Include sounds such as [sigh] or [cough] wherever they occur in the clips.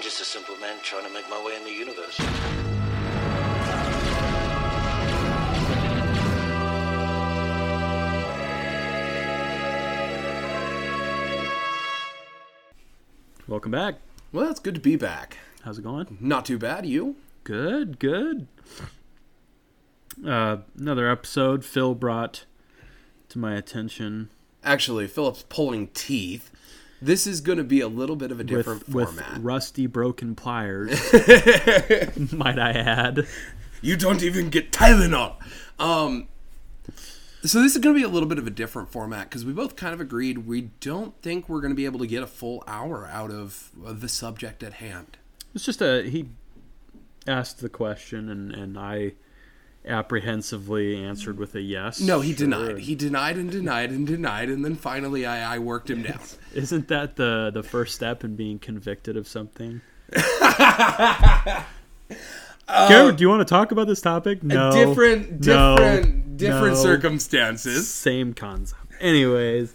I'm just a simple man trying to make my way in the universe. Welcome back. Well, it's good to be back. How's it going? Not too bad. You? Good, good. Uh, another episode Phil brought to my attention Actually, Philip's pulling teeth. This is going to be a little bit of a different with, with format. rusty, broken pliers. [laughs] might I add? you don't even get Tylenol. Um, so this is going to be a little bit of a different format because we both kind of agreed we don't think we're going to be able to get a full hour out of uh, the subject at hand. It's just a he asked the question and and I apprehensively answered with a yes. No, he Sure. denied. He denied and denied and denied, and then finally I, I worked him down. [laughs] Isn't that the the first step in being convicted of something? [laughs] Cameron, do you want to talk about this topic? No. different, No. different, different No. circumstances. Same concept. Anyways,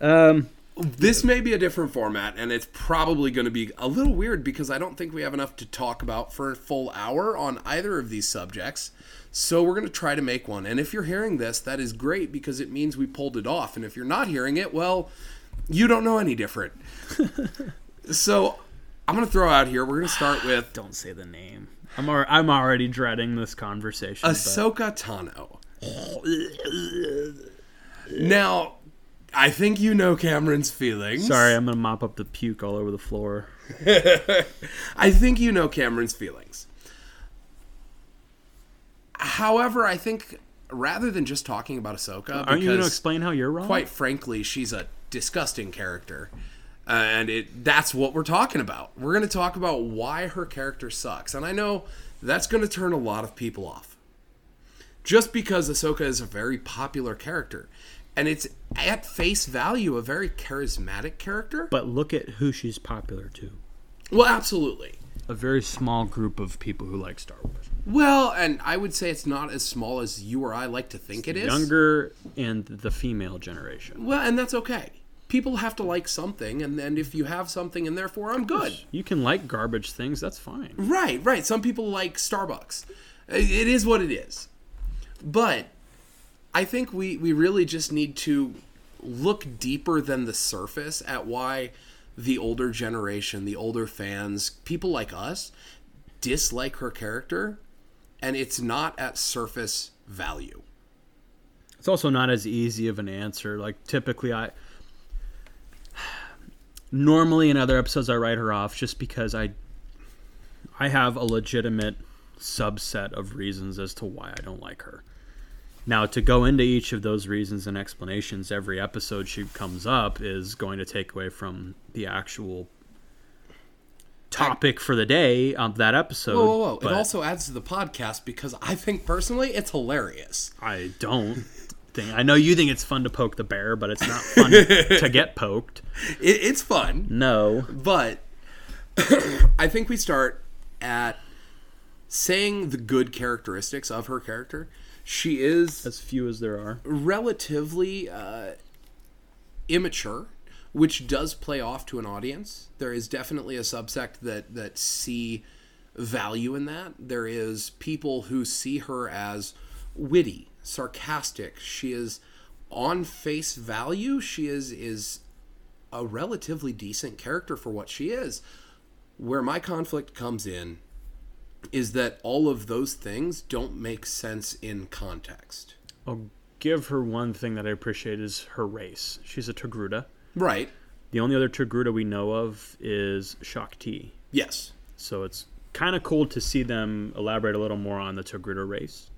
um, This may be a different format, and it's probably going to be a little weird because I don't think we have enough to talk about for a full hour on either of these subjects. So we're going to try to make one. And if you're hearing this, that is great because it means we pulled it off. And if you're not hearing it, well, you don't know any different. [laughs] so I'm going to throw out here. We're going to start [sighs] with don't say the name. I'm al- I'm already dreading this conversation. but- Ahsoka Tano. [sighs] now, I think you know Cameron's feelings. Sorry, I'm gonna mop up the puke all over the floor. [laughs] I think you know Cameron's feelings. However, I think rather than just talking about Ahsoka, Aren't you gonna explain how you're wrong? quite frankly, she's a disgusting character, uh, and it that's what we're talking about. We're going to talk about why her character sucks, and I know that's going to turn a lot of people off, just because Ahsoka is a very popular character, and it's at face value a very charismatic character. But look at who she's popular to. Well, absolutely. A very small group of people who like Star Wars. Well, and I would say it's not as small as you or I like to think it is. Younger and the female generation. Well, and that's okay. People have to like something, and then if you have something, and therefore I'm good. You can like garbage things, that's fine. Right, right. Some people like Starbucks. It is what it is. But I think we, we really just need to look deeper than the surface at why the older generation, the older fans, people like us, dislike her character, and it's not at surface value. It's also not as easy of an answer. Like typically I normally in other episodes I write her off just because I I have a legitimate subset of reasons as to why I don't like her. Now to go into each of those reasons and explanations every episode she comes up is going to take away from the actual topic for the day of that episode. Whoa, whoa, whoa. It also adds to the podcast because I think personally it's hilarious. I don't think I know you think it's fun to poke the bear, but it's not fun [laughs] to get poked. It, it's fun. No. But [coughs] I think we start at saying the good characteristics of her character. She is As few as there are. relatively uh, immature, which does play off to an audience. There is definitely a subsect that that see value in that. There is people who see her as witty, sarcastic. She is on face value. She is is a relatively decent character for what she is. Where my conflict comes in is that all of those things don't make sense in context. I'll give her one thing that I appreciate is her race. She's a Togruta. Right. The only other Togruta we know of is Shaak Ti. Yes. So it's kind of cool to see them elaborate a little more on the Togruta race.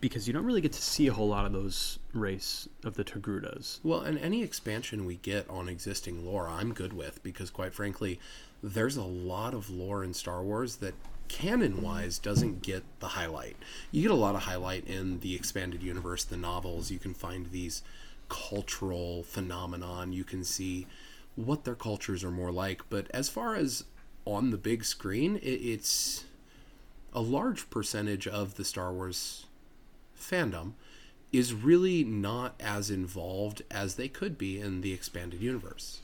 Because you don't really get to see a whole lot of those race of the Togrutas. Well, and any expansion we get on existing lore, I'm good with because, quite frankly, there's a lot of lore in Star Wars that canon wise doesn't get the highlight. You get a lot of highlight in the expanded universe, the novels. You can find these cultural phenomenon. You can see what their cultures are more like. But as far as on the big screen, it, it's a large percentage of the Star Wars fandom is really not as involved as they could be in the expanded universe.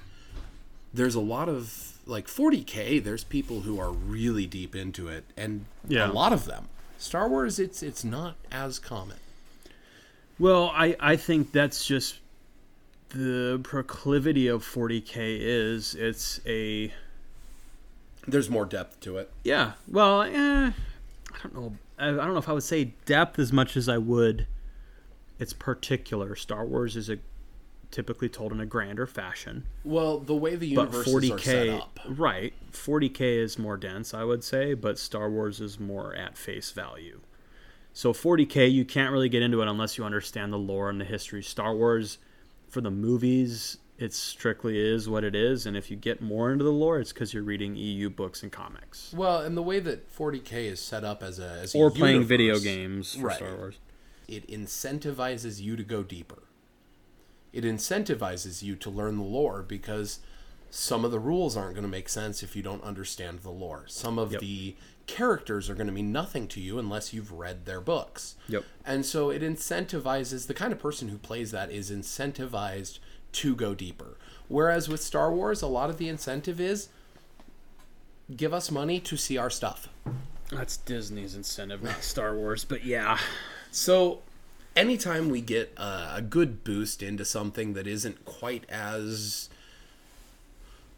There's a lot of like 40k. There's people who are really deep into it, and Yeah. a lot of them. Star Wars, it's it's not as common. Well, I, I think that's just the proclivity of 40k is it's a There's more depth to it. yeah. Well, eh, I don't know. I, I don't know if I would say depth as much as I would. It's particular. Star Wars is a typically told in a grander fashion, Well, the way the but universes are set 40k up. right 40k is more dense i would say but star wars is more at face value so 40k you can't really get into it unless you understand the lore and the history star wars for the movies it strictly is what it is and if you get more into the lore it's because you're reading eu books and comics Well, and the way that 40k is set up as a as a or playing video games for Right. star wars it incentivizes you to go deeper. It incentivizes you to learn the lore because some of the rules aren't going to make sense if you don't understand the lore. Some of Yep. the characters are going to mean nothing to you unless you've read their books. Yep. And so it incentivizes the kind of person who plays that is incentivized to go deeper. Whereas with Star Wars, a lot of the incentive is give us money to see our stuff. that's disney's incentive not star wars but yeah So, anytime we get a, a good boost into something that isn't quite as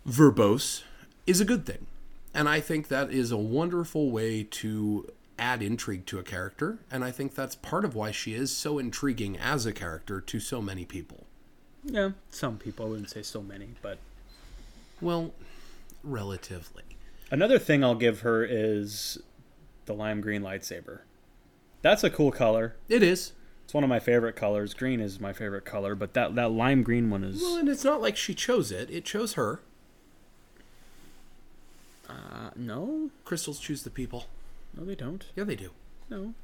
verbose, is a good thing. And I think that is a wonderful way to add intrigue to a character. And I think that's part of why she is so intriguing as a character to so many people. yeah some people i wouldn't say so many but Well, relatively. Another thing I'll give her is the lime green lightsaber. That's a cool color. It is. It's one of my favorite colors. Green is my favorite color, but that that lime green one is Well, and it's not like she chose it, it chose her. Uh, no, Crystals choose the people. no, they don't. Yeah, they do. No.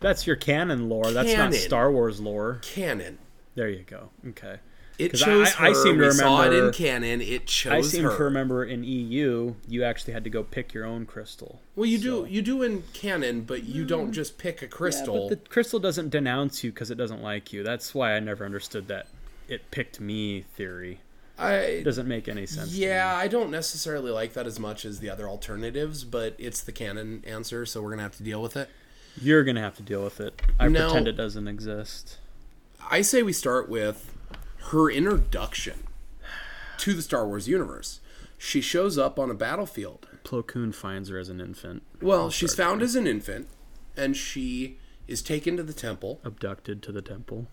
That's your canon lore. That's Canon. not Star Wars lore. Canon. There you go. Okay. It I- chose I- I her. seem to we saw it in remember- canon. It chose I seem her. to remember in EU, you actually had to go pick your own crystal. well, you So- do. You do in canon, but you don't just pick a crystal. Yeah, but the crystal doesn't denounce you because it doesn't like you. That's why I never understood that it picked me theory. I doesn't make any sense. yeah, I don't necessarily like that as much as the other alternatives, but it's the canon answer, so we're gonna have to deal with it. You're gonna have to deal with it. I No. pretend it doesn't exist. I say we start with her introduction to the Star Wars universe. She shows up on a battlefield. Plo Koon finds her as an infant, Well, she's found as an infant, and she is taken to the temple, abducted to the temple.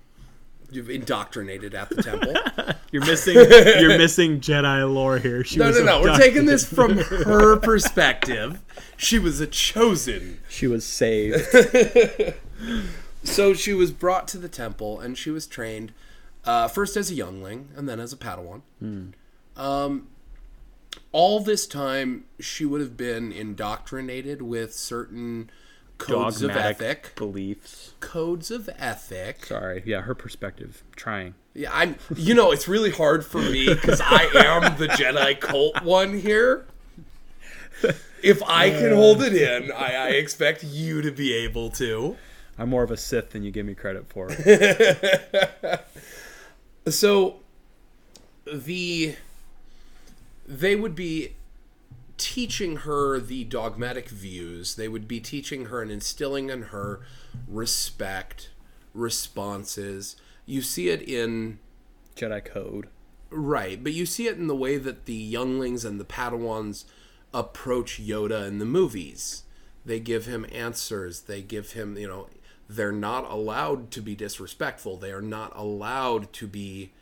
Indoctrinated at the temple. [laughs] You're missing. you're missing Jedi lore here. She No, no, no. We're taking this from her [laughs] perspective. She was a chosen. She was saved. [laughs] So she was brought to the temple and she was trained uh, first as a youngling and then as a Padawan. Um, all this time, she would have been indoctrinated with certain codes of ethic. beliefs. Codes of ethic. Sorry. Yeah, her perspective. Trying. Yeah, I'm. You know, it's really hard for me because I am the Jedi cult one here. If I can hold it in, I, I expect you to be able to. I'm more of a Sith than you give me credit for. [laughs] So, the they would be teaching her the dogmatic views. They would be teaching her and instilling in her respect, responses. You see it in Jedi code. Right, but you see it in the way that the younglings and the Padawans approach Yoda in the movies. They give him answers. They give him, you know, they're not allowed to be disrespectful. They are not allowed to be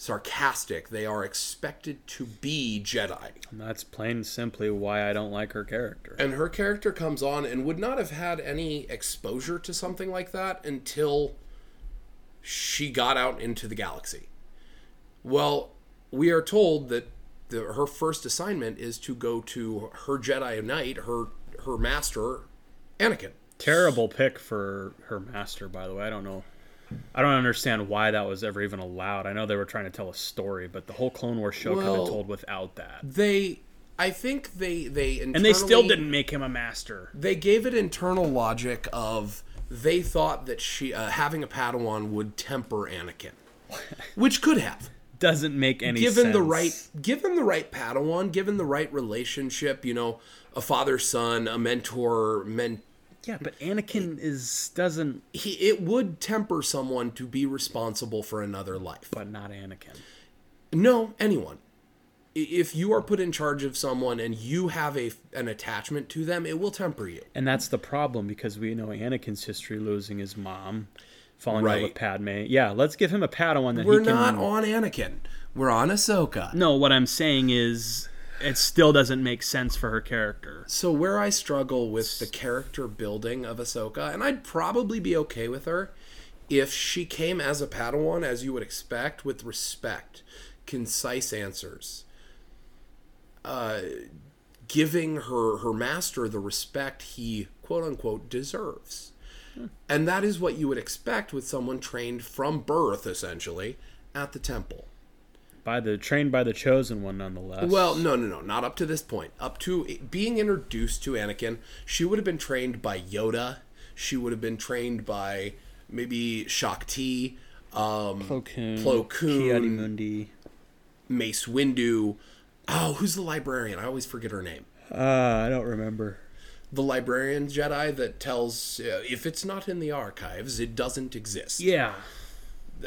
sarcastic. They are expected to be Jedi. And that's plain simply why I don't like her character. And her character comes on and would not have had any exposure to something like that until she got out into the galaxy. Well, we are told that the, her first assignment is to go to her Jedi Knight, her her master, Anakin. Terrible pick for her master, by the way. I don't know. I don't understand why that was ever even allowed. I know they were trying to tell a story, but the whole Clone Wars show could Well, have told without that. They, I think they they And they still didn't make him a master. they gave it internal logic of they thought that she uh, having a Padawan would temper Anakin, [laughs] which could have. doesn't make any given sense. the right given the right Padawan, given the right relationship, you know, a father son, a mentor, men Yeah, but Anakin is doesn't, he it would temper someone to be responsible for another life. but not Anakin. No, anyone. If you are put in charge of someone and you have a an attachment to them, it will temper you. And that's the problem because we know Anakin's history losing his mom, falling in love with Padme. Yeah, let's give him a Padawan that We're he can. not on Anakin. We're on Ahsoka. No, what I'm saying is, it still doesn't make sense for her character. So where I struggle with the character building of Ahsoka, and I'd probably be okay with her if she came as a Padawan, as you would expect, with respect, concise answers, uh, giving her her master the respect he quote unquote deserves. And that is what you would expect with someone trained from birth, essentially, at the temple. By the trained by the chosen one, nonetheless. Well, no, no, no, not up to this point. Up to being introduced to Anakin, she would have been trained by Yoda. She would have been trained by maybe Shaak Ti, um, Plo Koon, Plo Koon, Ki-Adi-Mundi. Mace Windu. Oh, who's the librarian? I always forget her name. Uh, I don't remember. The librarian Jedi that tells uh, if it's not in the archives, it doesn't exist. Yeah,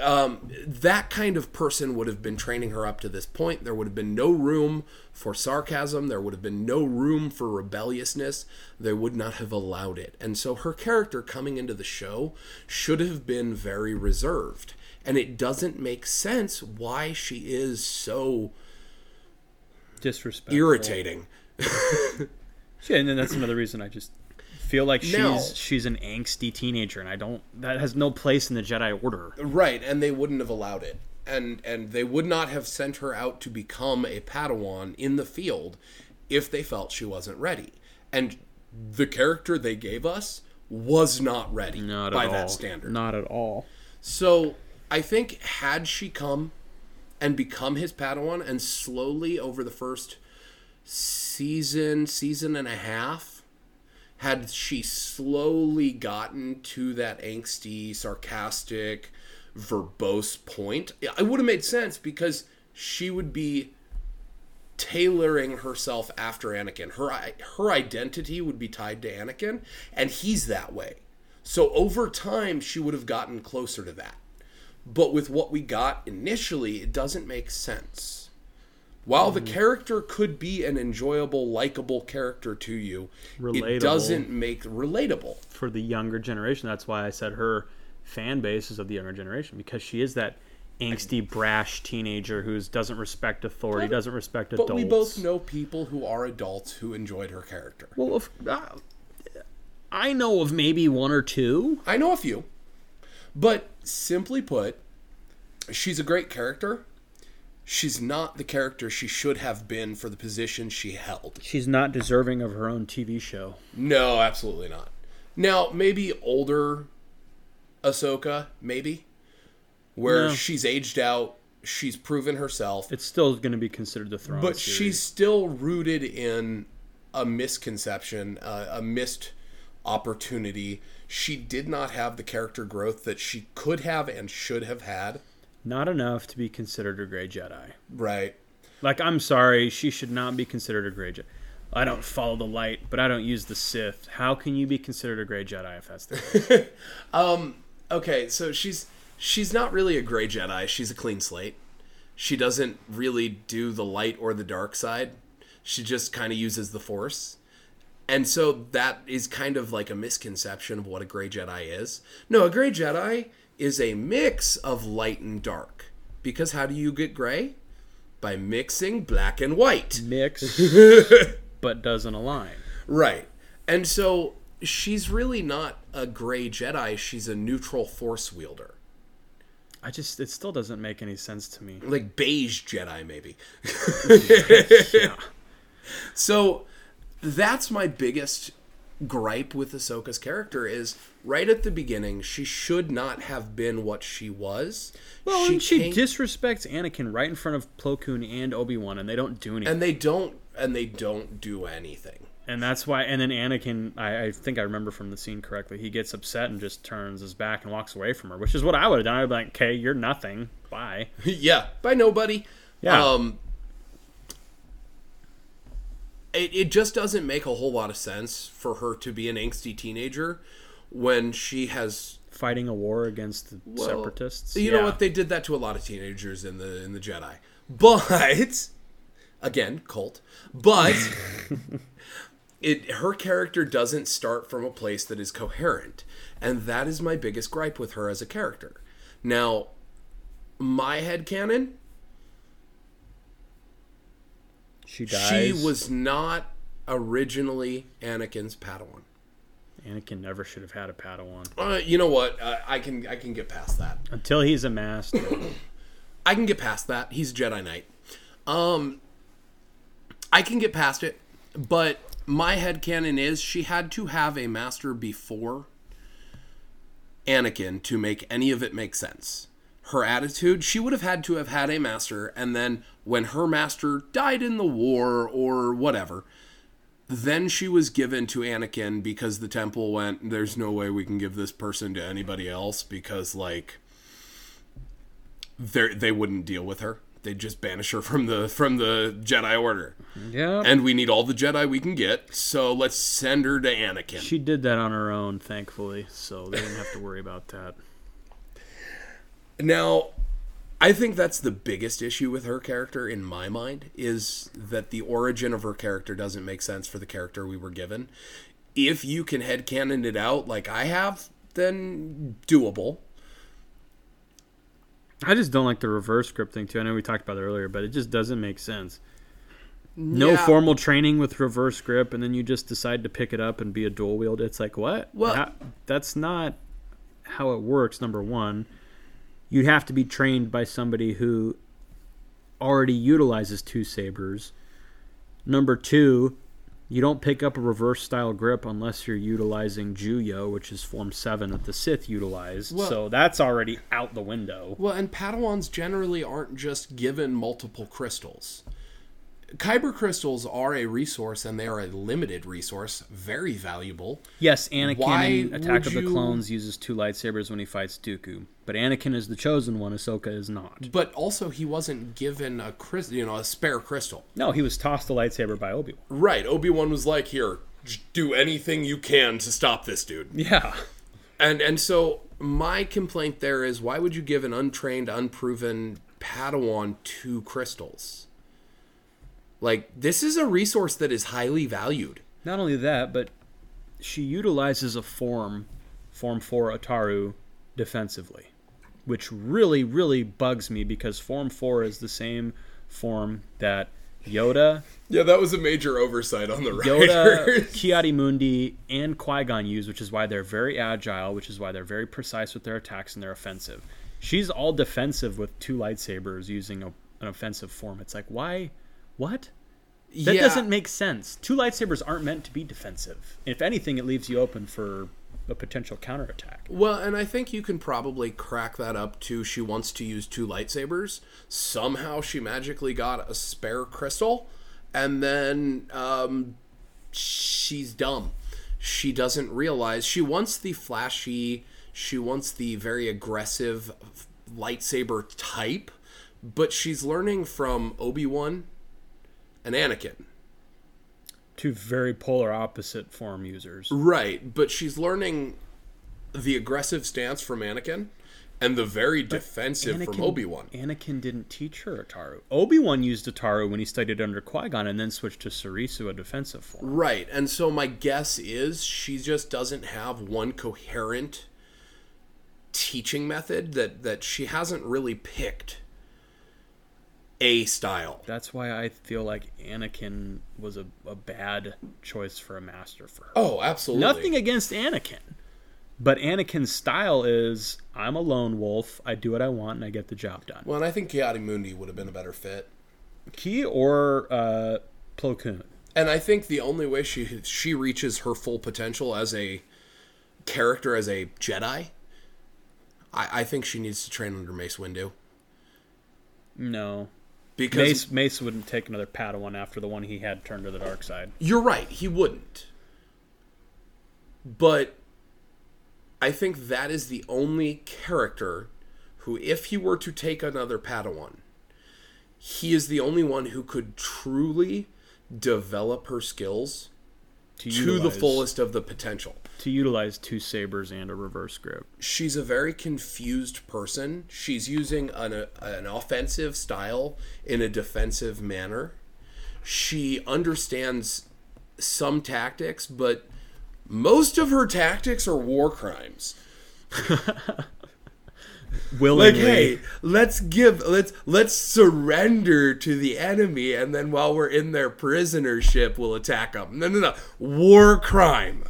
um, that kind of person would have been training her up to this point. There would have been no room for sarcasm. There would have been no room for rebelliousness. They would not have allowed it. And so her character coming into the show should have been very reserved. And it doesn't make sense why she is so disrespectful. irritating. [laughs] Yeah, and then that's another reason I just feel like she's No. she's an angsty teenager, and I don't. That has no place in the Jedi Order. Right, and they wouldn't have allowed it. And and they would not have sent her out to become a Padawan in the field if they felt she wasn't ready. And the character they gave us was not ready Not by at that standard. Not at all. So I think had she come and become his Padawan and slowly over the first season, season and a half, had she slowly gotten to that angsty, sarcastic, verbose point, it would have made sense because she would be tailoring herself after Anakin. Her her identity would be tied to Anakin, and he's that way. So over time, she would have gotten closer to that. But with what we got initially, it doesn't make sense. While the character could be an enjoyable, likable character to you, Relatable. it doesn't make relatable. For the younger generation, that's why I said her fan base is of the younger generation because she is that angsty, brash teenager who doesn't respect authority, But- doesn't respect But adults. But we both know people who are adults who enjoyed her character. Well, if, uh, I know of maybe one or two. I know a few. But simply put, she's a great character. She's not the character she should have been for the position she held. She's not deserving of her own TV show. No, absolutely not. Now, maybe older Ahsoka, maybe, where No. she's aged out, she's proven herself, It's still going to be considered the Thrawn. but series. she's still rooted in a misconception, uh, a missed opportunity. She did not have the character growth that she could have and should have had. Not enough to be considered a gray Jedi. Right. Like, I'm sorry, she should not be considered a gray Jedi. I don't follow the light, but I don't use the Sith. How can you be considered a gray Jedi if that's the case? [laughs] Um, okay, so she's she's not really a gray Jedi. She's a clean slate. She doesn't really do the light or the dark side. She just kind of uses the force. And so that is kind of like a misconception of what a gray Jedi is. No, a gray Jedi is a mix of light and dark. Because how do you get gray? By mixing black and white. Mix, [laughs] but doesn't align. Right. And so she's really not a gray Jedi, she's a neutral force wielder. I just, it still doesn't make any sense to me. like beige Jedi, maybe. [laughs] Yeah. So that's my biggest gripe with Ahsoka's character is right at the beginning she should not have been what she was. Well, she, she disrespects Anakin right in front of Plo Koon and Obi Wan, and they don't do anything. and they don't and they don't do anything. and that's why. And then Anakin, I, I think I remember from the scene correctly. He gets upset and just turns his back and walks away from her, which is what I would have done. I'd be like, "Okay, you're nothing. Bye." [laughs] yeah, by nobody. Yeah. Um, it, it just doesn't make a whole lot of sense for her to be an angsty teenager when she has Fighting a war against the well, separatists. You know what? They did that to a lot of teenagers in the in the Jedi. But again, cult. But [laughs] it her character doesn't start from a place that is coherent, and that is my biggest gripe with her as a character. Now, my head canon, She dies. she was not originally Anakin's Padawan. Anakin never should have had a Padawan Uh, you know what? Uh, I can I can get past that. until he's a master. [clears throat] I can get past that. He's a Jedi Knight. Um, I can get past it, but my head headcanon is she had to have a master before Anakin to make any of it make sense. Her attitude, she would have had to have had a master, and then when her master died in the war or whatever, then she was given to Anakin because the temple went, there's no way we can give this person to anybody else because, like, they they wouldn't deal with her. They'd just banish her from the from the Jedi Order. yeah. And we need all the Jedi we can get, so let's send her to Anakin. She did that on her own, thankfully, so they didn't have to worry about that. Now, I think that's the biggest issue with her character in my mind is that the origin of her character doesn't make sense for the character we were given. If you can headcanon it out like I have, then doable. I just don't like the reverse script thing too. I know we talked about it earlier, but it just doesn't make sense. No Yeah. formal training with reverse grip, and then you just decide to pick it up and be a dual wield. It's like what? Well- How- that's not how it works. Number one, you'd have to be trained by somebody who already utilizes two sabers. Number two, you don't pick up a reverse style grip unless you're utilizing Juyo, which is Form Seven that the Sith utilize. Well- so that's already out the window. Well, and Padawans generally aren't just given multiple crystals. Kyber crystals are a resource, and they are a limited resource, very valuable. Yes, Anakin Why in Attack of the you- Clones uses two lightsabers when he fights Dooku, but Anakin is the chosen one. Ahsoka is not. But also, he wasn't given a crystal, you know, a spare crystal. No, he was tossed a lightsaber by Obi Wan. Right. Obi Wan was like, "Here, do anything you can to stop this dude." Yeah, And and so my complaint there is, why would you give an untrained, unproven Padawan two crystals? Like this is a resource that is highly valued. not only that, but she utilizes a form, Form Four Ataru, defensively, which really, really bugs me because Form Four is the same form that Yoda, Yeah, that was a major oversight on the Yoda, [laughs] Ki-Adi-Mundi, and Qui Gon use, which is why they're very agile, which is why they're very precise with their attacks and they're offensive. She's all defensive with two lightsabers using a, an offensive form. It's like, why? What? That yeah, doesn't make sense. Two lightsabers aren't meant to be defensive. If anything, it leaves you open for a potential counterattack. Well, and I think you can probably crack that up to she wants to use two lightsabers. Somehow she magically got a spare crystal, and then um, she's dumb. She doesn't realize she wants the flashy, she wants the very aggressive lightsaber type, but she's learning from Obi Wan and Anakin. Two very polar opposite form users. Right, but she's learning the aggressive stance from Anakin and the very defensive from Obi Wan. Anakin didn't teach her Ataru. Obi Wan used Ataru when he studied under Qui Gon, and then switched to Soresu, a defensive form. Right, and so my guess is she just doesn't have one coherent teaching method that that she hasn't really picked a style. That's why I feel like Anakin was a, a bad choice for a master for her. Oh, absolutely. Nothing against Anakin. But Anakin's style is I'm a lone wolf, I do what I want, and I get the job done. Well, and I think Ki-Adi-Mundi would have been a better fit. Key or uh, Plo Koon? And I think the only way she she reaches her full potential as a character as a Jedi, I, I think she needs to train under Mace Windu. No. Because Mace Mace wouldn't take another Padawan after the one he had turned to the dark side. You're right, he wouldn't. But I think that is the only character who, if he were to take another Padawan, he is the only one who could truly develop her skills To, to the fullest of the potential. To utilize two sabers and a reverse grip. She's a very confused person. She's using an, an offensive style in a defensive manner. She understands some tactics, but most of her tactics are war crimes. [laughs] Willingly, Like, hey, let's give let's let's surrender to the enemy, and then while we're in their prisonership, we'll attack them. No, no, no, war crime.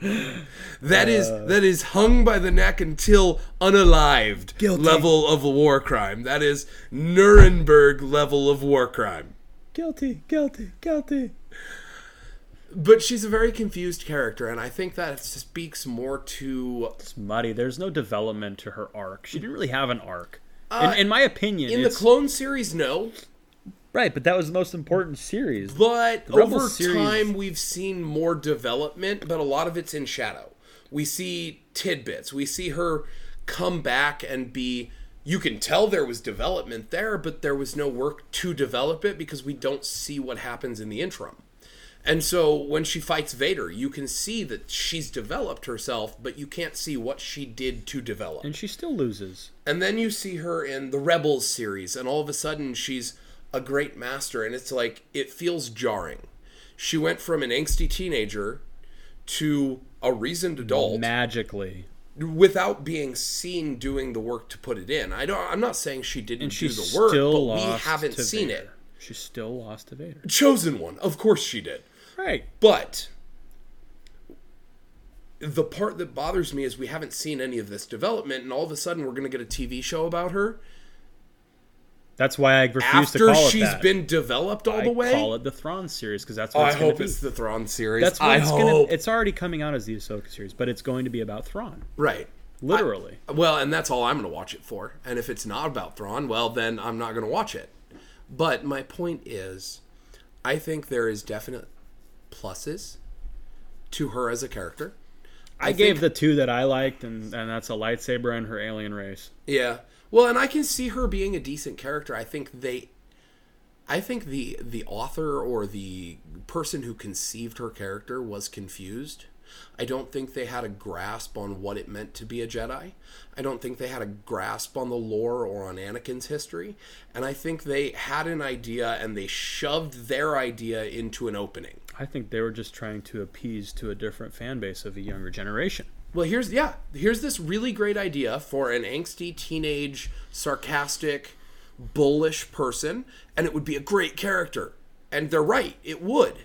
That is uh. that is hung by the neck until unalived Guilty. level of war crime. That is Nuremberg level of war crime. guilty, guilty, guilty. But she's a very confused character, and I think that speaks more to It's muddy. There's no development to her arc. She didn't really have an arc. in, uh, in my opinion, in the clone series. No, right, but that was the most important series. But over series- time, we've seen more development, but a lot of it's in shadow. We see tidbits. We see her come back and be. You can tell there was development there, but there was no work to develop it because we don't see what happens in the interim. And so when she fights Vader, you can see that she's developed herself, but you can't see what she did to develop. And she still loses. And then you see her in the Rebels series, and all of a sudden she's a great master, and it's like it feels jarring. She went from an angsty teenager to a reasoned adult Magically. without being seen doing the work to put it in. I don't. I'm not saying she didn't And do she's the work, but we haven't seen Vader. it. She still lost to Vader. Chosen one, of course she did. Right. But the part that bothers me is we haven't seen any of this development, and all of a sudden we're going to get a TV show about her That's why I refuse to after call it she's that. been developed all I the way. call it the Thrawn series because that's oh, what I it's going hope to be. it's the Thrawn series. That's what I it's hope. to. It's already coming out as the Ahsoka series, but it's going to be about Thrawn, right. literally. Well, and that's all I'm going to watch it for. And if it's not about Thrawn, well, then I'm not going to watch it. But my point is, I think there is definite pluses to her as a character. I, gave the two that I liked, and, and that's a lightsaber and her alien race. Yeah. Well, and I can see her being a decent character. I think they I think the the author or the person who conceived her character was confused. I don't think they had a grasp on what it meant to be a Jedi. I don't think they had a grasp on the lore or on Anakin's history. And I think they had an idea and they shoved their idea into an opening. I think they were just trying to appease to a different fan base of a younger generation. Well, here's yeah, here's this really great idea for an angsty teenage, sarcastic, bullish person, and it would be a great character. And they're right, it would.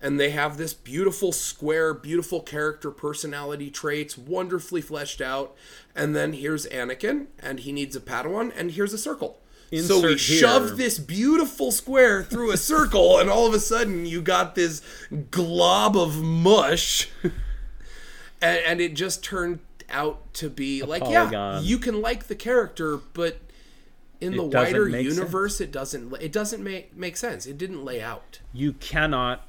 And they have this beautiful square, beautiful character personality traits, wonderfully fleshed out. And then here's Anakin, and he needs a Padawan, and here's a circle. so we Insert here. shoved this beautiful square through a circle, and all of a sudden you got this glob of mush and, and it just turned out to be like yeah you can like the character but in the wider universe it doesn't it doesn't make make sense it didn't lay out You cannot,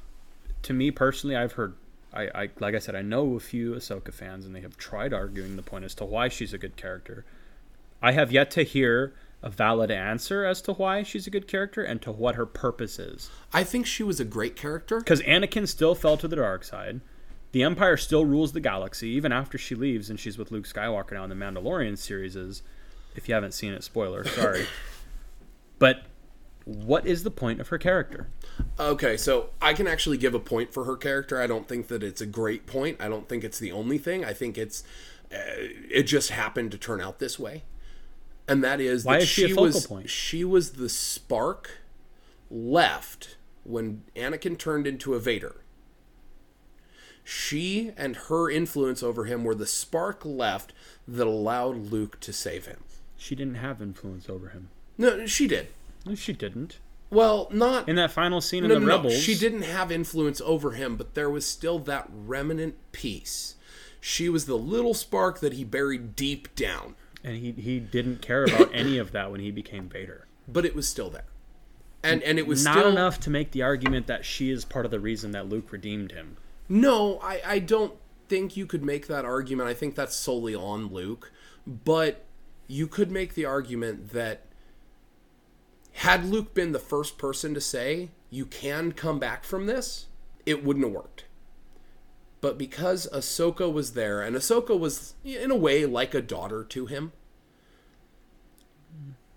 to me personally, I've heard, I, I like I said, I know a few Ahsoka fans, and they have tried arguing the point as to why she's a good character. I have yet to hear a valid answer as to why she's a good character and to what her purpose is. i think she was a great character Because Anakin still fell to the dark side. The Empire still rules the galaxy, even after she leaves and she's with Luke Skywalker now in the Mandalorian series. Is if you haven't seen it, spoiler, sorry. [laughs] but what is the point of her character? okay so i can actually give a point for her character i don't think that it's a great point i don't think it's the only thing i think it's uh, it just happened to turn out this way and that is Why that is she focal was point? she was the spark left when Anakin turned into a Vader. She and her influence over him were the spark left that allowed Luke to save him. She didn't have influence over him. No, she did. No, she didn't. Well, not In that final scene in no, the no, no. Rebels, She didn't have influence over him, but there was still that remnant piece. She was the little spark that he buried deep down. and he he didn't care about any of that when he became Vader. but it was still there. And and it was Not still enough to make the argument that she is part of the reason that Luke redeemed him. No, I, I don't think you could make that argument. I think that's solely on Luke. But you could make the argument that had Luke been the first person to say, you can come back from this, it wouldn't have worked. But because Ahsoka was there, and Ahsoka was, in a way, like a daughter to him,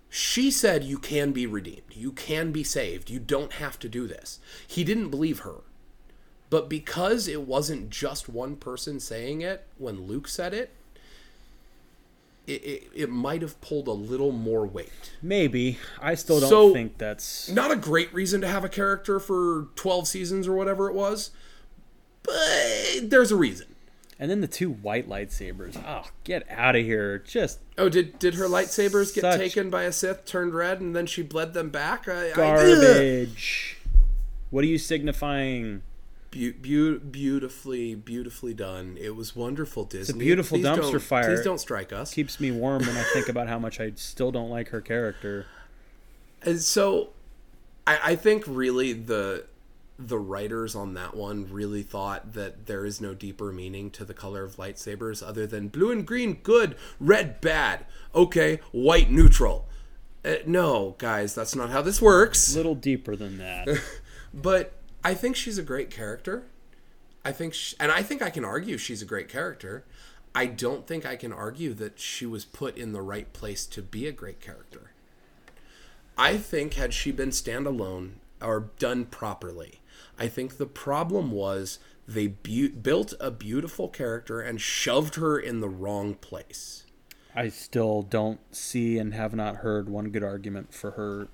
she said, You can be redeemed. You can be saved. You don't have to do this. He didn't believe her. But because it wasn't just one person saying it when Luke said it, it, it, it might have pulled a little more weight. Maybe. I still don't So- think that's. Not a great reason to have a character for 12 seasons or whatever it was, but there's a reason. And then the two white lightsabers. Oh, get out of here. Just Oh, did did her lightsabers get taken by a Sith, turned red, and then she bled them back? I, I- garbage. what are you signifying? Beau- beautifully, beautifully done. It was wonderful, Disney. It's a beautiful Please dumpster fire. Please don't strike us. Keeps me warm when I think about how much I still don't like her character. [laughs] And so, I, I think really the the writers on that one really thought that there is no deeper meaning to the color of lightsabers other than blue and green good, red bad, okay, white neutral. Uh, no, guys, that's not how this works. A little deeper than that. [laughs] But I think she's a great character. I think, sh and I think I can argue she's a great character. I don't think I can argue that she was put in the right place to be a great character. I think had she been standalone or done properly, I think the problem was they bu- built a beautiful character and shoved her in the wrong place. I still don't see and have not heard one good argument for her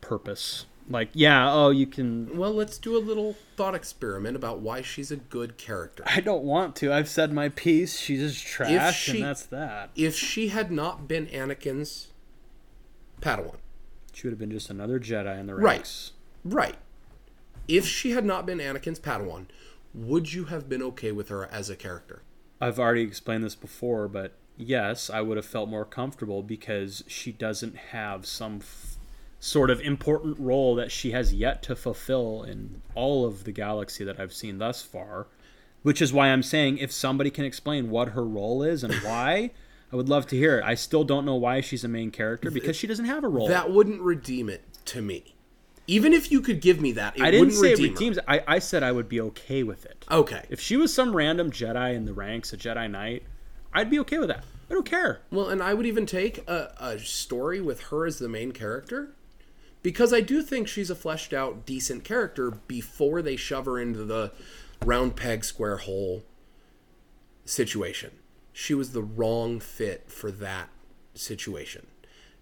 purpose. Like, yeah, oh, you can. Well, let's do a little thought experiment about why she's a good character. I don't want to. I've said my piece. She's just trash, she- and that's that. If she had not been Anakin's Padawan, She would have been just another Jedi in the Right. ranks. Right. If she had not been Anakin's Padawan, would you have been okay with her as a character? I've already explained this before, but yes, I would have felt more comfortable because she doesn't have some f- sort of important role that she has yet to fulfill in all of the galaxy that I've seen thus far. Which is why I'm saying if somebody can explain what her role is and why, I would love to hear it. I still don't know why she's a main character because she doesn't have a role. That wouldn't redeem it to me. Even if you could give me that, it I didn't wouldn't say it redeem her. redeems. I, I said I would be okay with it. Okay. If she was some random Jedi in the ranks, a Jedi Knight, I'd be okay with that. I don't care. Well, and I would even take a, a story with her as the main character because I do think she's a fleshed out, decent character before they shove her into the round peg, square hole situation. She was the wrong fit for that situation.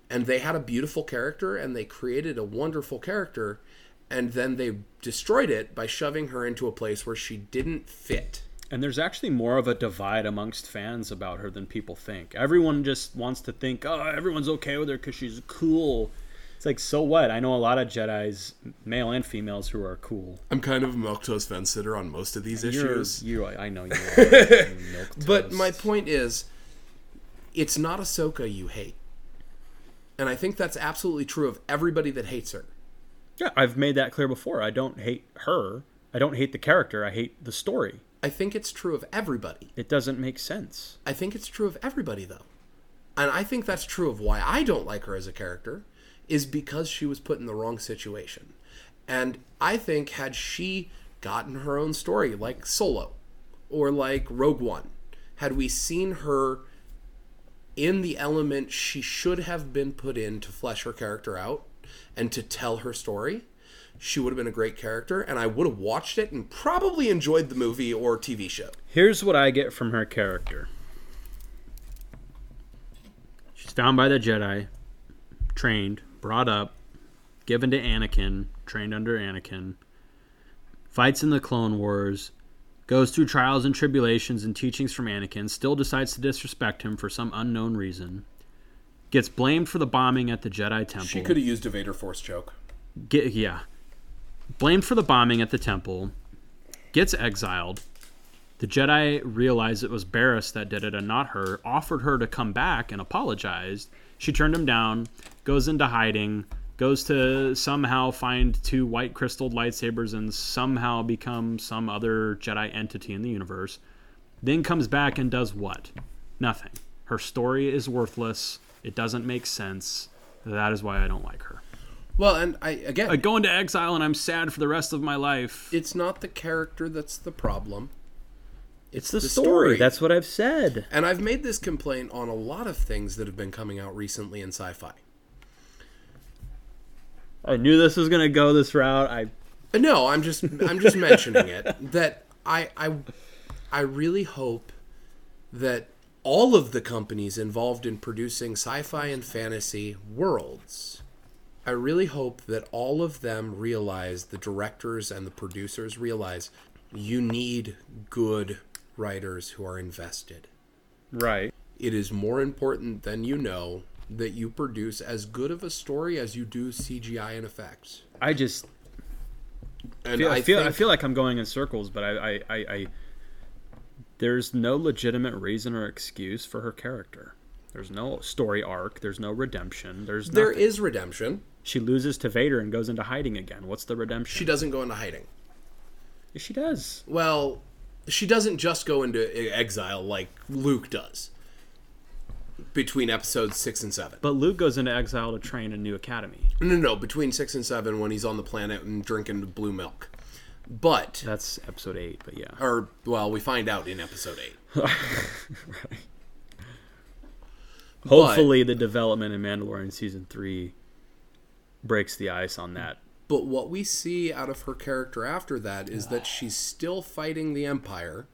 And they had a beautiful character and they created a wonderful character, and then they destroyed it by shoving her into a place where she didn't fit. And there's actually more of a divide amongst fans about her than people think. Everyone just wants to think, oh, everyone's okay with her because she's cool. Like, so what? I know a lot of Jedi's, male and females, who are cool. I'm kind of a milquetoast fence sitter on most of these issues. you, I know you are. [laughs] But my point is, it's not Ahsoka you hate. And I think that's absolutely true of everybody that hates her. yeah, I've made that clear before. I don't hate her. I don't hate the character. I hate the story. I think it's true of everybody. It doesn't make sense. I think it's true of everybody, though. And I think that's true of why I don't like her as a character, is because she was put in the wrong situation. And I think had she gotten her own story, like Solo or like Rogue One, had we seen her in the element she should have been put in to flesh her character out and to tell her story, she would have been a great character, and I would have watched it and probably enjoyed the movie or TV show. Here's what I get from her character. She's found by the Jedi, trained, brought up, given to Anakin, trained under Anakin, fights in the Clone Wars, goes through trials and tribulations and teachings from Anakin, still decides to disrespect him for some unknown reason, gets blamed for the bombing at the Jedi Temple. She could have used a Vader Force choke. Get, yeah. Blamed for the bombing at the temple, gets exiled. The Jedi realized it was Barris that did it and not her, offered her to come back and apologized. She turned him down, goes into hiding, goes to somehow find two white crystalled lightsabers and somehow become some other Jedi entity in the universe. Then comes back and does what? Nothing. Her story is worthless. It doesn't make sense. That is why I don't like her. Well, and I again, I go into exile and I'm sad for the rest of my life. it's not the character that's the problem. It's the, the story. story. That's what I've said. And I've made this complaint on a lot of things that have been coming out recently in sci-fi. I knew this was gonna go this route. I No, I'm just I'm just mentioning it [laughs] that I I I really hope that all of the companies involved in producing sci-fi and fantasy worlds I really hope that all of them realize the directors and the producers realize you need good writers who are invested. right. It is more important than you know that you produce as good of a story as you do CGI and effects. I just And feel, I, feel I feel like I'm going in circles, but I, I, I, I there's no legitimate reason or excuse for her character. There's no story arc. There's no redemption. There's there nothing. is redemption. She loses to Vader and goes into hiding again. What's the redemption? She doesn't go into hiding. She does. Well, she doesn't just go into exile like Luke does between episodes six and seven. But Luke goes into exile to train a new academy. No, no, no, between six and seven when he's on the planet and drinking blue milk. But, That's episode eight. But yeah, or, well, we find out in episode eight. [laughs] hopefully the development in Mandalorian season three breaks the ice on that. But what we see out of her character after that is that she's still fighting the Empire.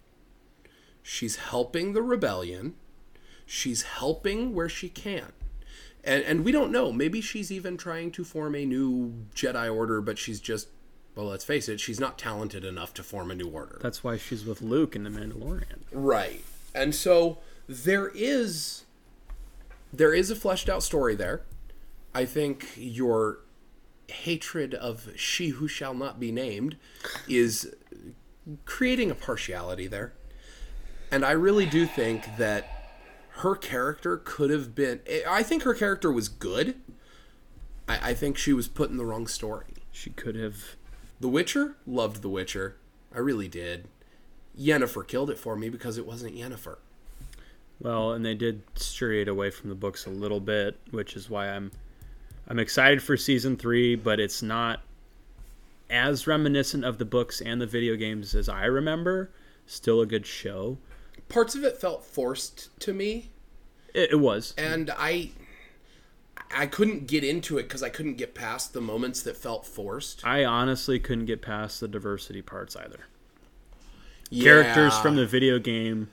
She's helping the rebellion. She's helping where she can. And and we don't know. Maybe she's even trying to form a new Jedi order, but she's just well, let's face it, she's not talented enough to form a new order. That's why she's with Luke in the Mandalorian. Right. And so there is there is a fleshed out story there. I think your hatred of she who shall not be named is creating a partiality there. And I really do think that her character could have been I think her character was good. I, I think she was put in the wrong story. She could have. The Witcher loved The Witcher. I really did. Yennefer killed it for me because it wasn't Yennefer. Well, and they did stray it away from the books a little bit, which is why I'm I'm excited for season three, but it's not as reminiscent of the books and the video games as I remember. Still a good show. Parts of it felt forced to me, It, it was. and I I couldn't get into it because I couldn't get past the moments that felt forced. I honestly couldn't get past the diversity parts either. Characters from the video game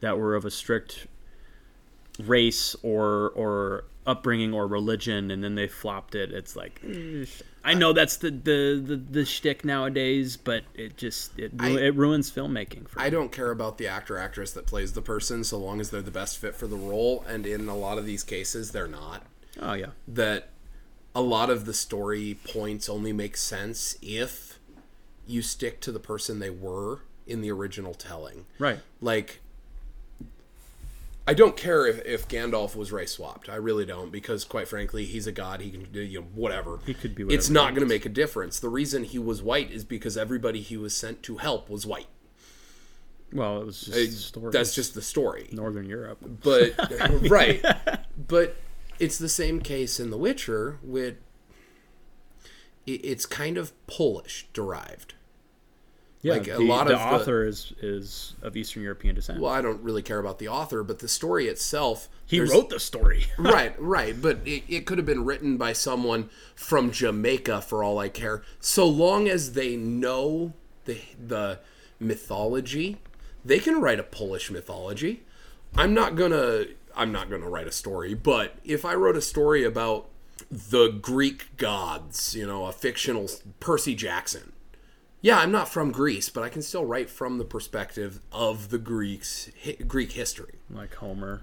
that were of a strict race or or upbringing or religion, and then they flopped it. It's like I know that's the the the, the shtick nowadays, but it just it I- it ruins filmmaking. For I don't care about the actor actress that plays the person so long as they're the best fit for the role, and in a lot of these cases, they're not. oh yeah, that a lot of the story points only make sense if you stick to the person they were in the original telling. right. Like, I don't care if, if Gandalf was race swapped. I really don't because, quite frankly, he's a god. He can do you know whatever. He could be It's not going to make a difference. The reason he was white is because everybody he was sent to help was white. Well, it was just the story. That's just the story. Northern Europe. but [laughs] right but it's the same case in the witcher with it, it's kind of polish derived Yeah, like, a the, lot the of the- author is is of Eastern European descent. well i don't really care about the author but the story itself he wrote the story. [laughs] right right but it, it could have been written by someone from jamaica for all i care so long as they know the the mythology they can write a polish mythology i'm not gonna i'm not gonna write a story but if i wrote a story about the greek gods you know a fictional percy jackson yeah i'm not from greece but i can still write from the perspective of the greeks hi, greek history like Homer,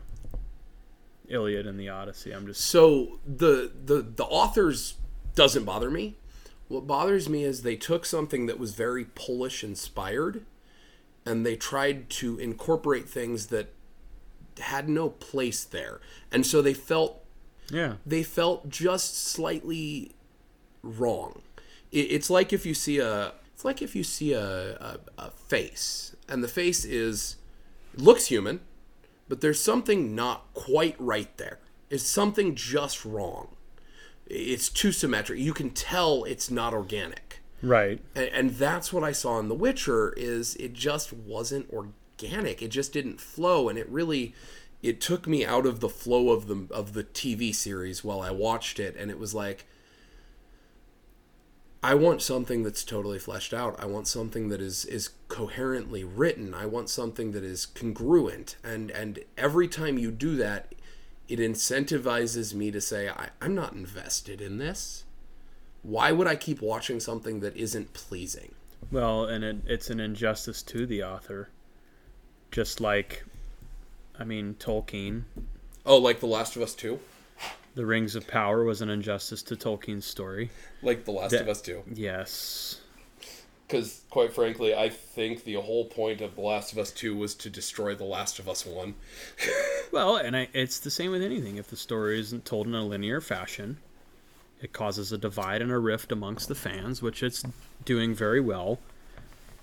Iliad, and the Odyssey. I'm just So the the the authors doesn't bother me. What bothers me is they took something that was very Polish inspired and they tried to incorporate things that had no place there. And so they felt Yeah. they felt just slightly wrong. It's like if you see a it's like if you see a, a, a face and the face is looks human, but there's something not quite right there. It's something just wrong. It's too symmetric. You can tell it's not organic. Right. And, and that's what I saw in The Witcher is it just wasn't organic. It just didn't flow and it really it took me out of the flow of the of the TV series while I watched it and it was like I want something that's totally fleshed out. I want something that is is coherently written. I want something that is congruent. And and every time you do that, it incentivizes me to say I, I'm not invested in this. Why would I keep watching something that isn't pleasing? Well, and it, it's an injustice to the author. Just like, I mean, Tolkien, Oh, like The Last of Us 2? The Rings of Power was an injustice to Tolkien's story. Like The Last That- of Us 2. Yes. Because, quite frankly, I think the whole point of The Last of Us 2 was to destroy The Last of Us 1. [laughs] Well, and I, it's the same with anything. If the story isn't told in a linear fashion, it causes a divide and a rift amongst the fans, which it's doing very well.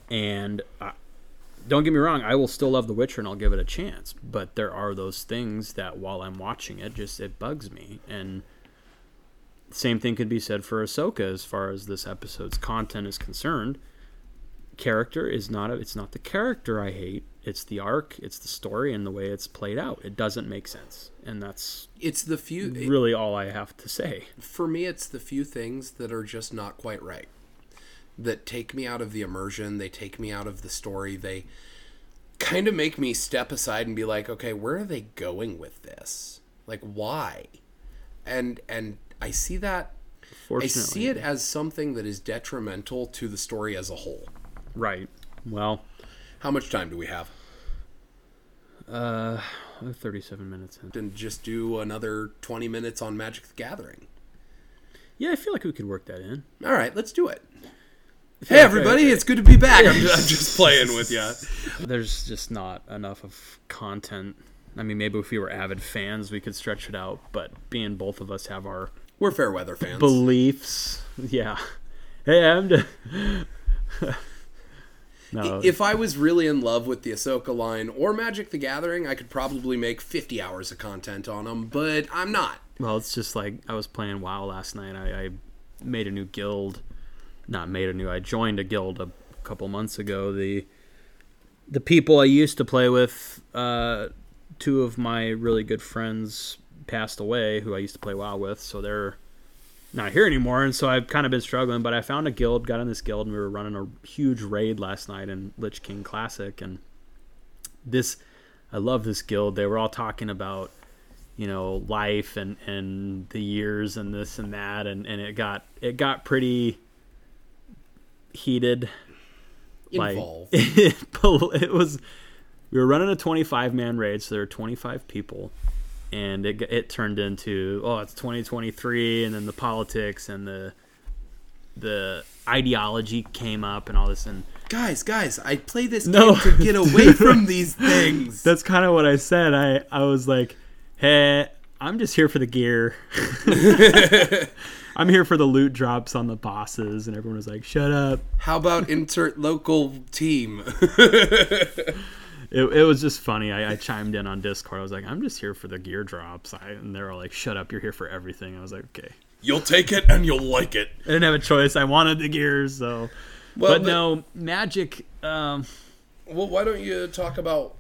And I, don't get me wrong, I will still love The Witcher and I'll give it a chance. But there are those things that while I'm watching it, just it bugs me. And same thing could be said for Ahsoka as far as this episode's content is concerned. Character is not a, it's not the character I hate. It's the arc, it's the story, and the way it's played out. It doesn't make sense, and that's It's the few. really all I have to say. for me, it's the few things that are just not quite right. That take me out of the immersion. They take me out of the story. They kind of make me step aside and be like, okay, where are they going with this? Like, why? And and I see that. Fortunately. I see it as something that is detrimental to the story as a whole. right. Well, How much time do we have? uh, 37 minutes in. And just do another 20 minutes on Magic the Gathering. Yeah, I feel like we could work that in. All right, let's do it. Hey, everybody, it's good to be back. I'm, I'm just playing with you. [laughs] There's just not enough of content. I mean, maybe if we were avid fans, we could stretch it out. But being both of us have our We're fair weather fans. beliefs, yeah. Hey, I'm. d- [laughs] no, If I was really in love with the Ahsoka line or Magic the Gathering, I could probably make 50 hours of content on them, but I'm not. Well, it's just like I was playing WoW last night. I, I made a new guild. Not made a new. I joined a guild a couple months ago. The the people I used to play with, uh, two of my really good friends passed away, who I used to play WoW with. So they're not here anymore, and so I've kind of been struggling. But I found a guild, got in this guild, and we were running a huge raid last night in Lich King Classic, and this I love this guild. They were all talking about you know life and and the years and this and that and and it got it got pretty heated like Involved. [laughs] it was we were running a 25 man raid so there were 25 people and it it turned into oh it's 2023 and then the politics and the the ideology came up and all this and guys, guys, I play this No. game to get [laughs] away from these things. that's kind of what I said. I I was like, "Hey, I'm just here for the gear. [laughs] I'm here for the loot drops on the bosses." And everyone was like, "Shut up." How about insert local team? [laughs] It, it was just funny. I, I chimed in on Discord. I was like, "I'm just here for the gear drops." I, and they're all like, "Shut up! You're here for everything." I was like, "Okay." you'll take it and you'll like it. I didn't have a choice. I wanted the gears, so. Well, but, but- no, Magic. Um, Well, why don't you talk about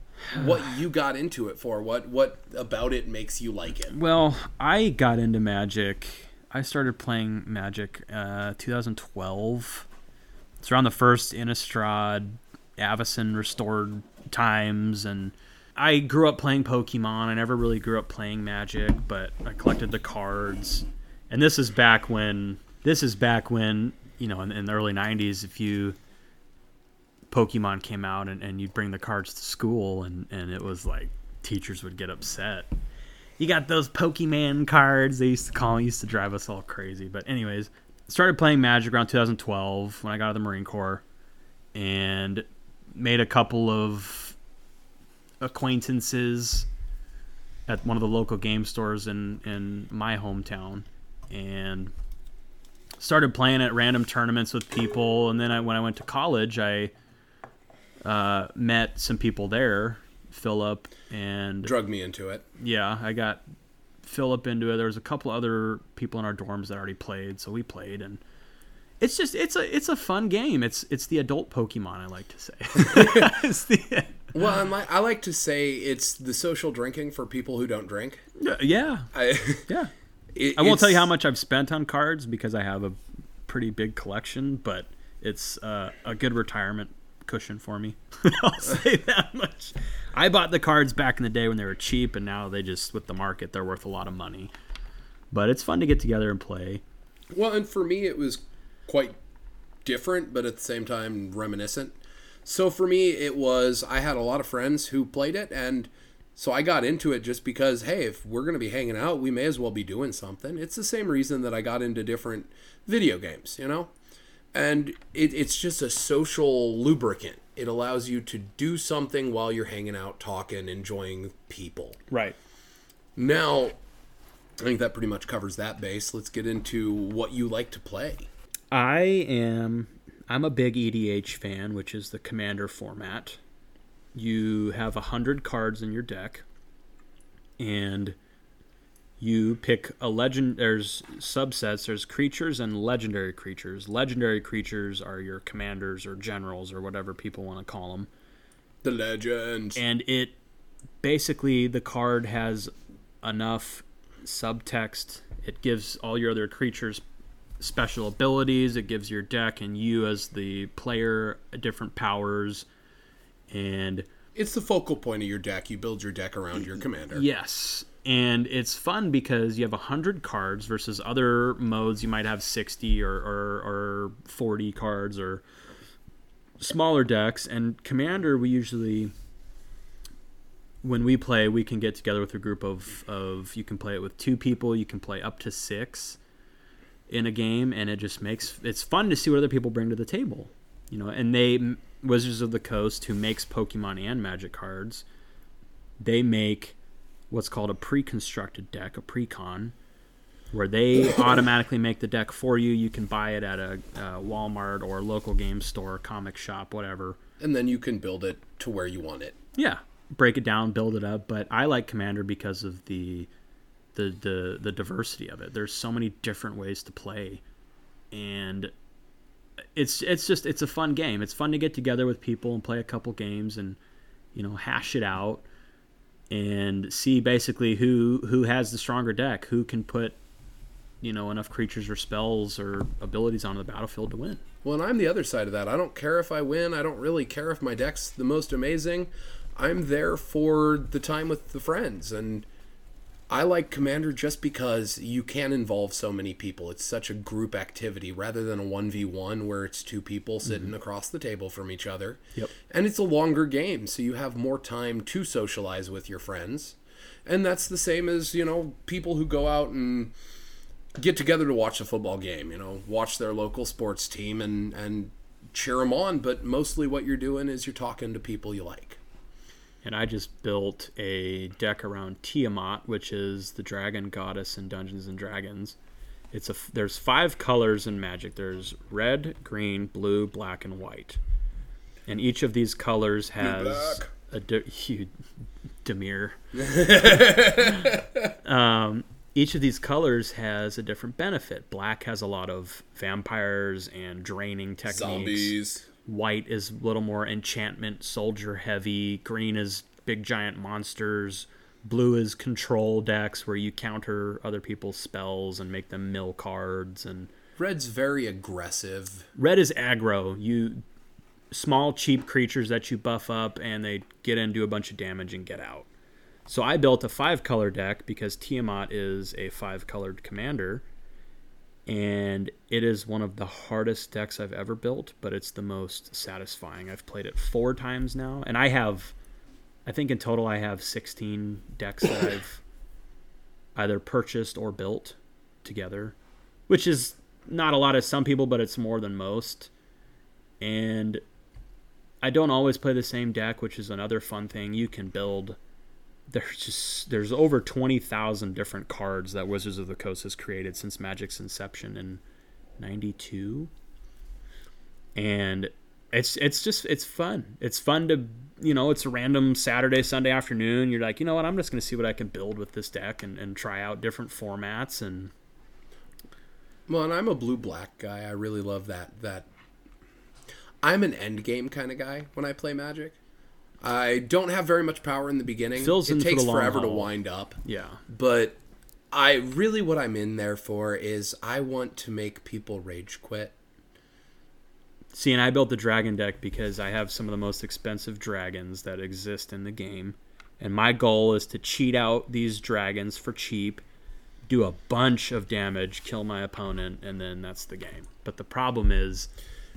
what [sighs] you got into it for? What what about it makes you like it? Well, I got into Magic. I started playing Magic uh, 2012. It's around the first Innistrad Avacyn restored times, and I grew up playing Pokemon. I never really grew up playing Magic, but I collected the cards. And this is back when this is back when you know in, in the early 90s, if you Pokemon came out and, and you'd bring the cards to school, and, and it was like teachers would get upset you got those Pokemon cards. They used to call used to drive us all crazy. But anyways, started playing Magic around 2012 when I got out of the Marine Corps, and made a couple of acquaintances at one of the local game stores in in my hometown, and started playing at random tournaments with people. And then I, when I went to college, I uh, met some people there, Philip and Drug me into it. yeah, I got Philip into it. There was a couple other people in our dorms that already played, so we played, and it's just it's a it's a fun game. It's it's the adult Pokemon, I like to say. [laughs] It's the- [laughs] Well, like, I like to say it's the social drinking for people who don't drink. yeah, I, [laughs] yeah. it- I won't tell you how much I've spent on cards because I have a pretty big collection, but it's uh, a good retirement cushion for me. [laughs] I'll say that much. I bought the cards back in the day when they were cheap, and now they just with the market they're worth a lot of money. But it's fun to get together and play. Well, and for me, it was quite different, but at the same time reminiscent. So for me, it was I had a lot of friends who played it, and so I got into it just because, hey, if we're going to be hanging out, we may as well be doing something. It's the same reason that I got into different video games, you know? And it, it's just a social lubricant. It allows you to do something while you're hanging out, talking, enjoying people. Right. Now, I think that pretty much covers that base. Let's get into what you like to play. I am I'm a big EDH fan, which is the commander format. You have a hundred cards in your deck, and you pick a legend. There's subsets. There's creatures and legendary creatures. Legendary creatures are your commanders or generals or whatever people want to call them. The legends. and it basically the card has enough subtext it gives all your other creatures special abilities it gives your deck and you as the player different powers and It's the focal point of your deck. You build your deck around your commander. yes and it's fun because you have 100 cards versus other modes. You might have 60 or, or, or 40 cards or smaller decks. And commander we usually when we play we can get together with a group of, of you can play it with two people. You can play up to six in a game and it just makes it's fun to see what other people bring to the table you know? And they wizards of the coast who makes pokemon and magic cards they make what's called a pre-constructed deck a pre-con where they [coughs] automatically make the deck for you. You can buy it at a, uh walmart or local game store comic shop whatever. And then you can build it to where you want it. yeah. Break it down build it up but i like commander because of the the the, the diversity of it. There's so many different ways to play and it's it's just it's a fun game. It's fun to get together with people and play a couple games and you know hash it out and see basically who who has the stronger deck who can put you know enough creatures or spells or abilities onto the battlefield to win Well, and I'm the other side of that. I don't care if I win. I don't really care if my deck's the most amazing. I'm there for the time with the friends. And I like Commander just because you can involve so many people. It's such a group activity rather than a 1v1 where it's two people mm-hmm. sitting across the table from each other. Yep. And it's a longer game, so you have more time to socialize with your friends. And that's the same as, you know, people who go out and get together to watch a football game, you know, watch their local sports team and and cheer them on, but mostly what you're doing is you're talking to people you like. And I just built a deck around Tiamat, which is the dragon goddess in Dungeons and Dragons. It's a there's five colors in Magic. There's red, green, blue, black, and white. And each of these colors has a di- [laughs] you, Dimir. [laughs] um, each of these colors has a different benefit. Black has a lot of vampires and draining techniques. White is a little more enchantment, soldier heavy. Green is big giant monsters. Blue is control decks where you counter other people's spells and make them mill cards. And Red's very aggressive. red is aggro. You small cheap creatures that you buff up and they get in, do a bunch of damage and get out. So I built a five color deck because Tiamat is a five colored commander. And it is one of the hardest decks I've ever built, but it's the most satisfying. I've played it four times now, and I have, I think in total, I have 16 decks that I've [coughs] either purchased or built together, which is not a lot of some people, but it's more than most. And I don't always play the same deck, which is another fun thing. You can build there's just there's over 20,000 different cards that Wizards of the Coast has created since Magic's inception in 92 and it's it's just it's fun. It's fun to you know, it's a random Saturday, Sunday afternoon. You're like, you know what, I'm just gonna see what I can build with this deck and, and try out different formats and Well, and I'm a blue black guy. I really love that that I'm an end game kind of guy when I play Magic. I don't have very much power in the beginning. Fills it takes long forever to wind up. yeah. But I really what I'm in there for is I want to make people rage quit. See, and I built the dragon deck because I have some of the most expensive dragons that exist in the game. And my goal is to cheat out these dragons for cheap, do a bunch of damage, kill my opponent, and then that's the game. But the problem is,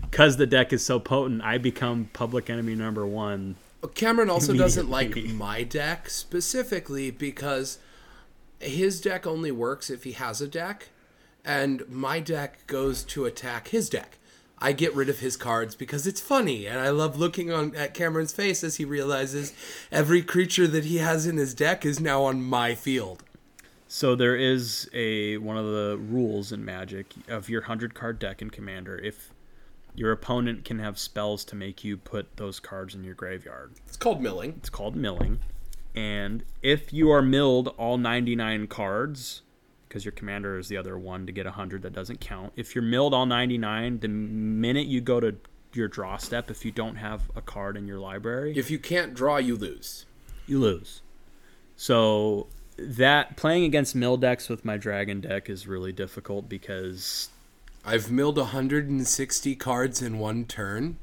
because the deck is so potent, I become public enemy number one. Cameron also doesn't like [laughs] my deck specifically because his deck only works if he has a deck, and my deck goes to attack his deck. I get rid of his cards because it's funny, and I love looking on at Cameron's face as he realizes every creature that he has in his deck is now on my field. So there is a one of the rules in Magic of your hundred card deck in Commander. If your opponent can have spells to make you put those cards in your graveyard, It's called milling. It's called milling. And if you are milled all 99 cards, because your commander is the other one to get 100 that doesn't count. If you're milled all 99, the minute you go to your draw step, if you don't have a card in your library, If you can't draw, you lose. you lose. So that playing against mill decks with my dragon deck is really difficult because I've milled 160 cards in one turn.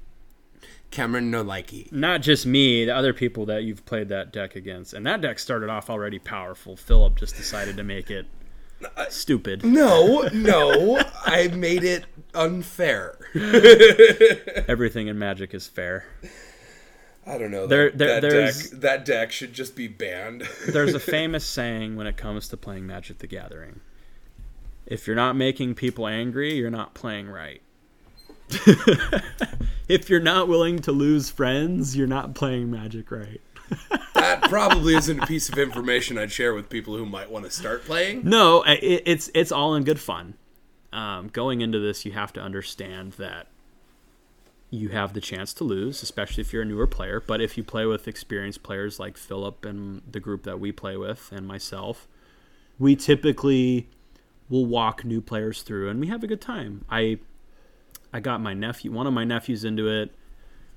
Cameron no likey. not just me, the other people that you've played that deck against, and that deck started off already powerful. Philip just decided to make it stupid. No, no, I made it unfair. [laughs] Everything in Magic is fair. I don't know. There- that, there- that deck, that deck should just be banned. There's a [laughs] famous saying when it comes to playing Magic the Gathering. If you're not making people angry, you're not playing right. [laughs] if you're not willing to lose friends, you're not playing Magic right. [laughs] that probably isn't a piece of information I'd share with people who might want to start playing. No, it, it's it's all in good fun. Um, going into this, you have to understand that you have the chance to lose, especially if you're a newer player. But if you play with experienced players like Philip and the group that we play with, and myself, we typically will walk new players through, and we have a good time. I I got my nephew, one of my nephews, into it.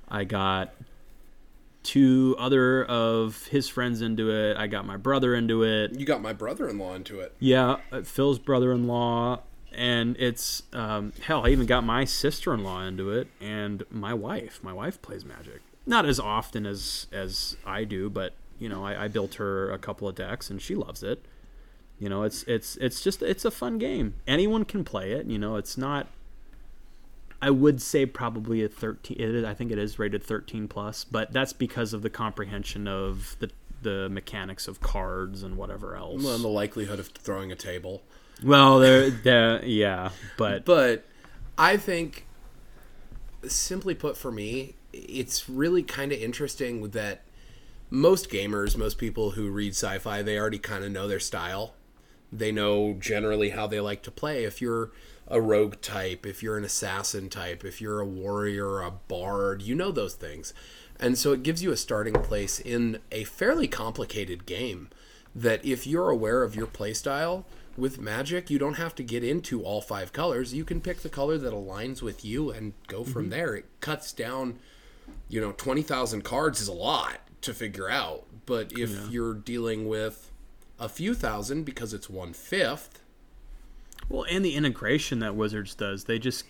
I got two other of his friends into it. I got my brother into it. You got my brother-in-law into it. Yeah, uh, Phil's brother-in-law, and it's um, hell. I even got my sister-in-law into it, and my wife. My wife plays Magic, not as often as as I do, but you know, I, I built her a couple of decks, and she loves it. You know, it's it's it's just it's a fun game. Anyone can play it. You know, it's not. I would say probably a thirteen. It is, I think it is rated thirteen plus, but that's because of the comprehension of the the mechanics of cards and whatever else. Well, and the likelihood of throwing a table. Well, there, there, yeah, but But I think, simply put, for me, it's really kind of interesting that most gamers, most people who read sci-fi, they already kind of know their style. They know generally how they like to play. If you're a rogue type, if you're an assassin type, if you're a warrior, a bard, you know those things. And so it gives you a starting place in a fairly complicated game that if you're aware of your playstyle with magic, you don't have to get into all five colors. You can pick the color that aligns with you and go from mm-hmm. there. It cuts down, you know, 20,000 cards is a lot to figure out. But if you're dealing with a few thousand because it's one fifth, well, and the integration that Wizards does, they just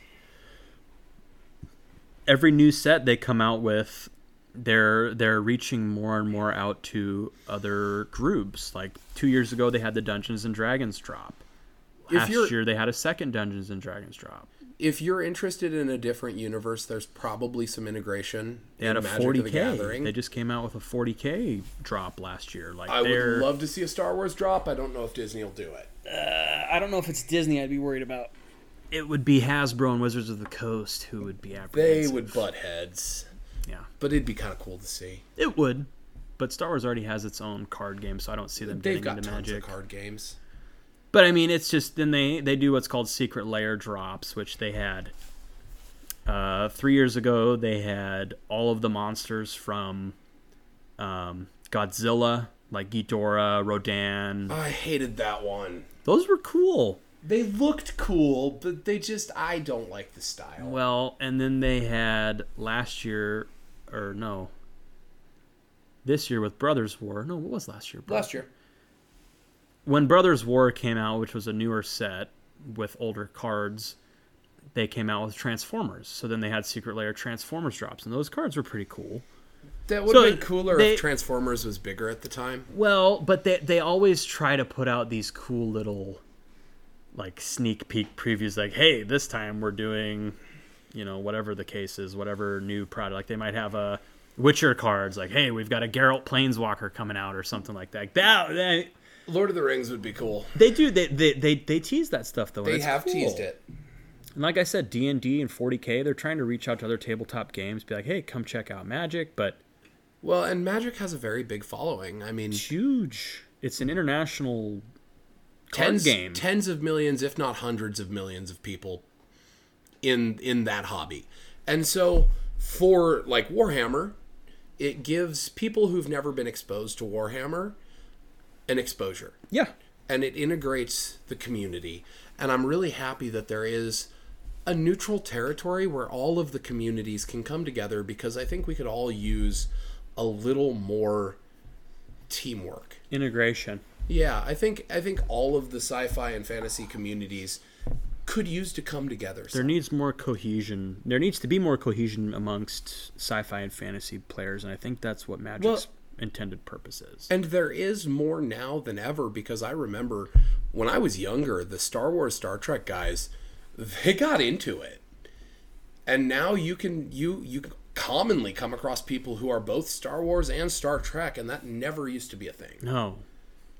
every new set they come out with, they're they're reaching more and more out to other groups. Like two years ago, they had the Dungeons and Dragons drop. If Last year, they had a second Dungeons and Dragons drop. If you're interested in a different universe, there's probably some integration They had in a Magic 40k. Gathering. They just came out with a 40k drop last year. Like I would they're, love to see a Star Wars drop. I don't know if Disney will do it. Uh, I don't know if it's Disney. I'd be worried about. It would be Hasbro and Wizards of the Coast who would be They would butt heads, Yeah, but it'd be kind of cool to see. it would. but Star Wars already has its own card game, so I don't see them They've getting got into tons Magic. of card games. But I mean, it's just then they they do what's called secret lair drops, which they had uh, three years ago. They had all of the monsters from um, Godzilla, like Ghidorah, Rodan. I hated that one. Those were cool. They looked cool, but they just I don't like the style. Well, and then they had last year, or no, this year with Brothers War. No, what was last year? Last year. When Brothers War came out, which was a newer set with older cards, they came out with Transformers. So then they had Secret Lair Transformers drops, and those cards were pretty cool. That would So have been cooler they- if Transformers was bigger at the time. Well, but they they always try to put out these cool little like sneak peek previews like, "Hey, this time we're doing, you know, whatever the case is, whatever new product. Like they might have a Witcher cards like, "Hey, we've got a Geralt Planeswalker coming out or something like that." That, that Lord of the Rings would be cool. they do they, they they they tease that stuff though. They have cool. teased it. And like I said, D and D and 40k, they're trying to reach out to other tabletop games, be like, "Hey, come check out Magic," but Well, and Magic has a very big following. I mean, it's huge. It's an international card tens, game. tens of millions, if not hundreds of millions of people in in that hobby. And so for like Warhammer, it gives people who've never been exposed to Warhammer an exposure. yeah, and it integrates the community. And I'm really happy that there is a neutral territory where all of the communities can come together because I think we could all use a little more teamwork. integration. Yeah, I think I think all of the sci-fi and fantasy communities could use to come together. There needs more cohesion. There needs to be more cohesion amongst sci-fi and fantasy players, and I think that's what Magic's Well- intended purposes. And there is more now than ever because I remember when I was younger, the Star Wars, Star Trek guys, they got into it. And now you can you you commonly come across people who are both Star Wars and Star Trek, and that never used to be a thing. No,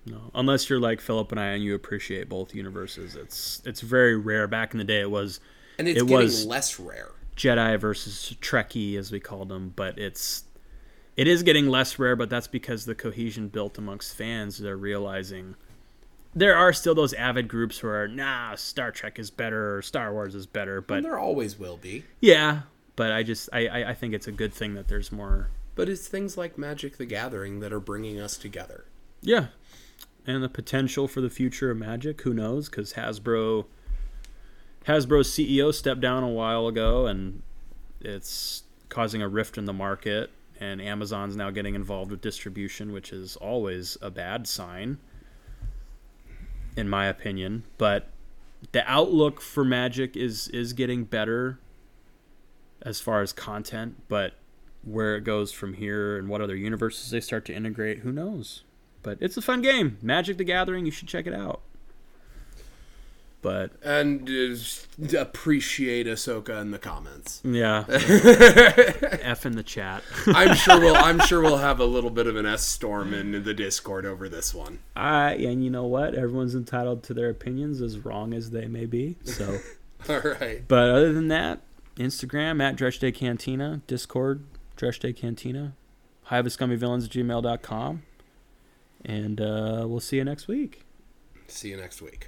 no. Unless you're like Philip and I, and you appreciate both universes, it's it's very rare. Back in the day, it was And it's It getting was- less rare. Jedi versus Trekkie, as we called them, but it's it is getting less rare. But that's because the cohesion built amongst fans. They're realizing there are still those avid groups who are nah, Star Trek is better or Star Wars is better. But And there always will be. yeah, but I just I I, I think it's a good thing that there's more. But it's things like Magic the Gathering that are bringing us together. Yeah, and the potential for the future of Magic. Who knows? Because Hasbro, Hasbro's CEO stepped down a while ago, and it's causing a rift in the market. And Amazon's now getting involved with distribution, which is always a bad sign, in my opinion. But the outlook for Magic is is getting better as far as content, but where it goes from here and what other universes they start to integrate, who knows? But it's a fun game. Magic the Gathering, you should check it out. But And uh, appreciate Ahsoka in the comments. yeah, [laughs] F in the chat. [laughs] I'm sure we'll I'm sure we'll have a little bit of an S storm in the Discord over this one. I and you know what? Everyone's entitled to their opinions, as wrong as they may be. So, [laughs] All right. but other than that, Instagram at Dredge Day Cantina, Discord Dredge Day Cantina, hiveofscummyvillains at gmail.com. And uh, we'll see you next week. See you next week.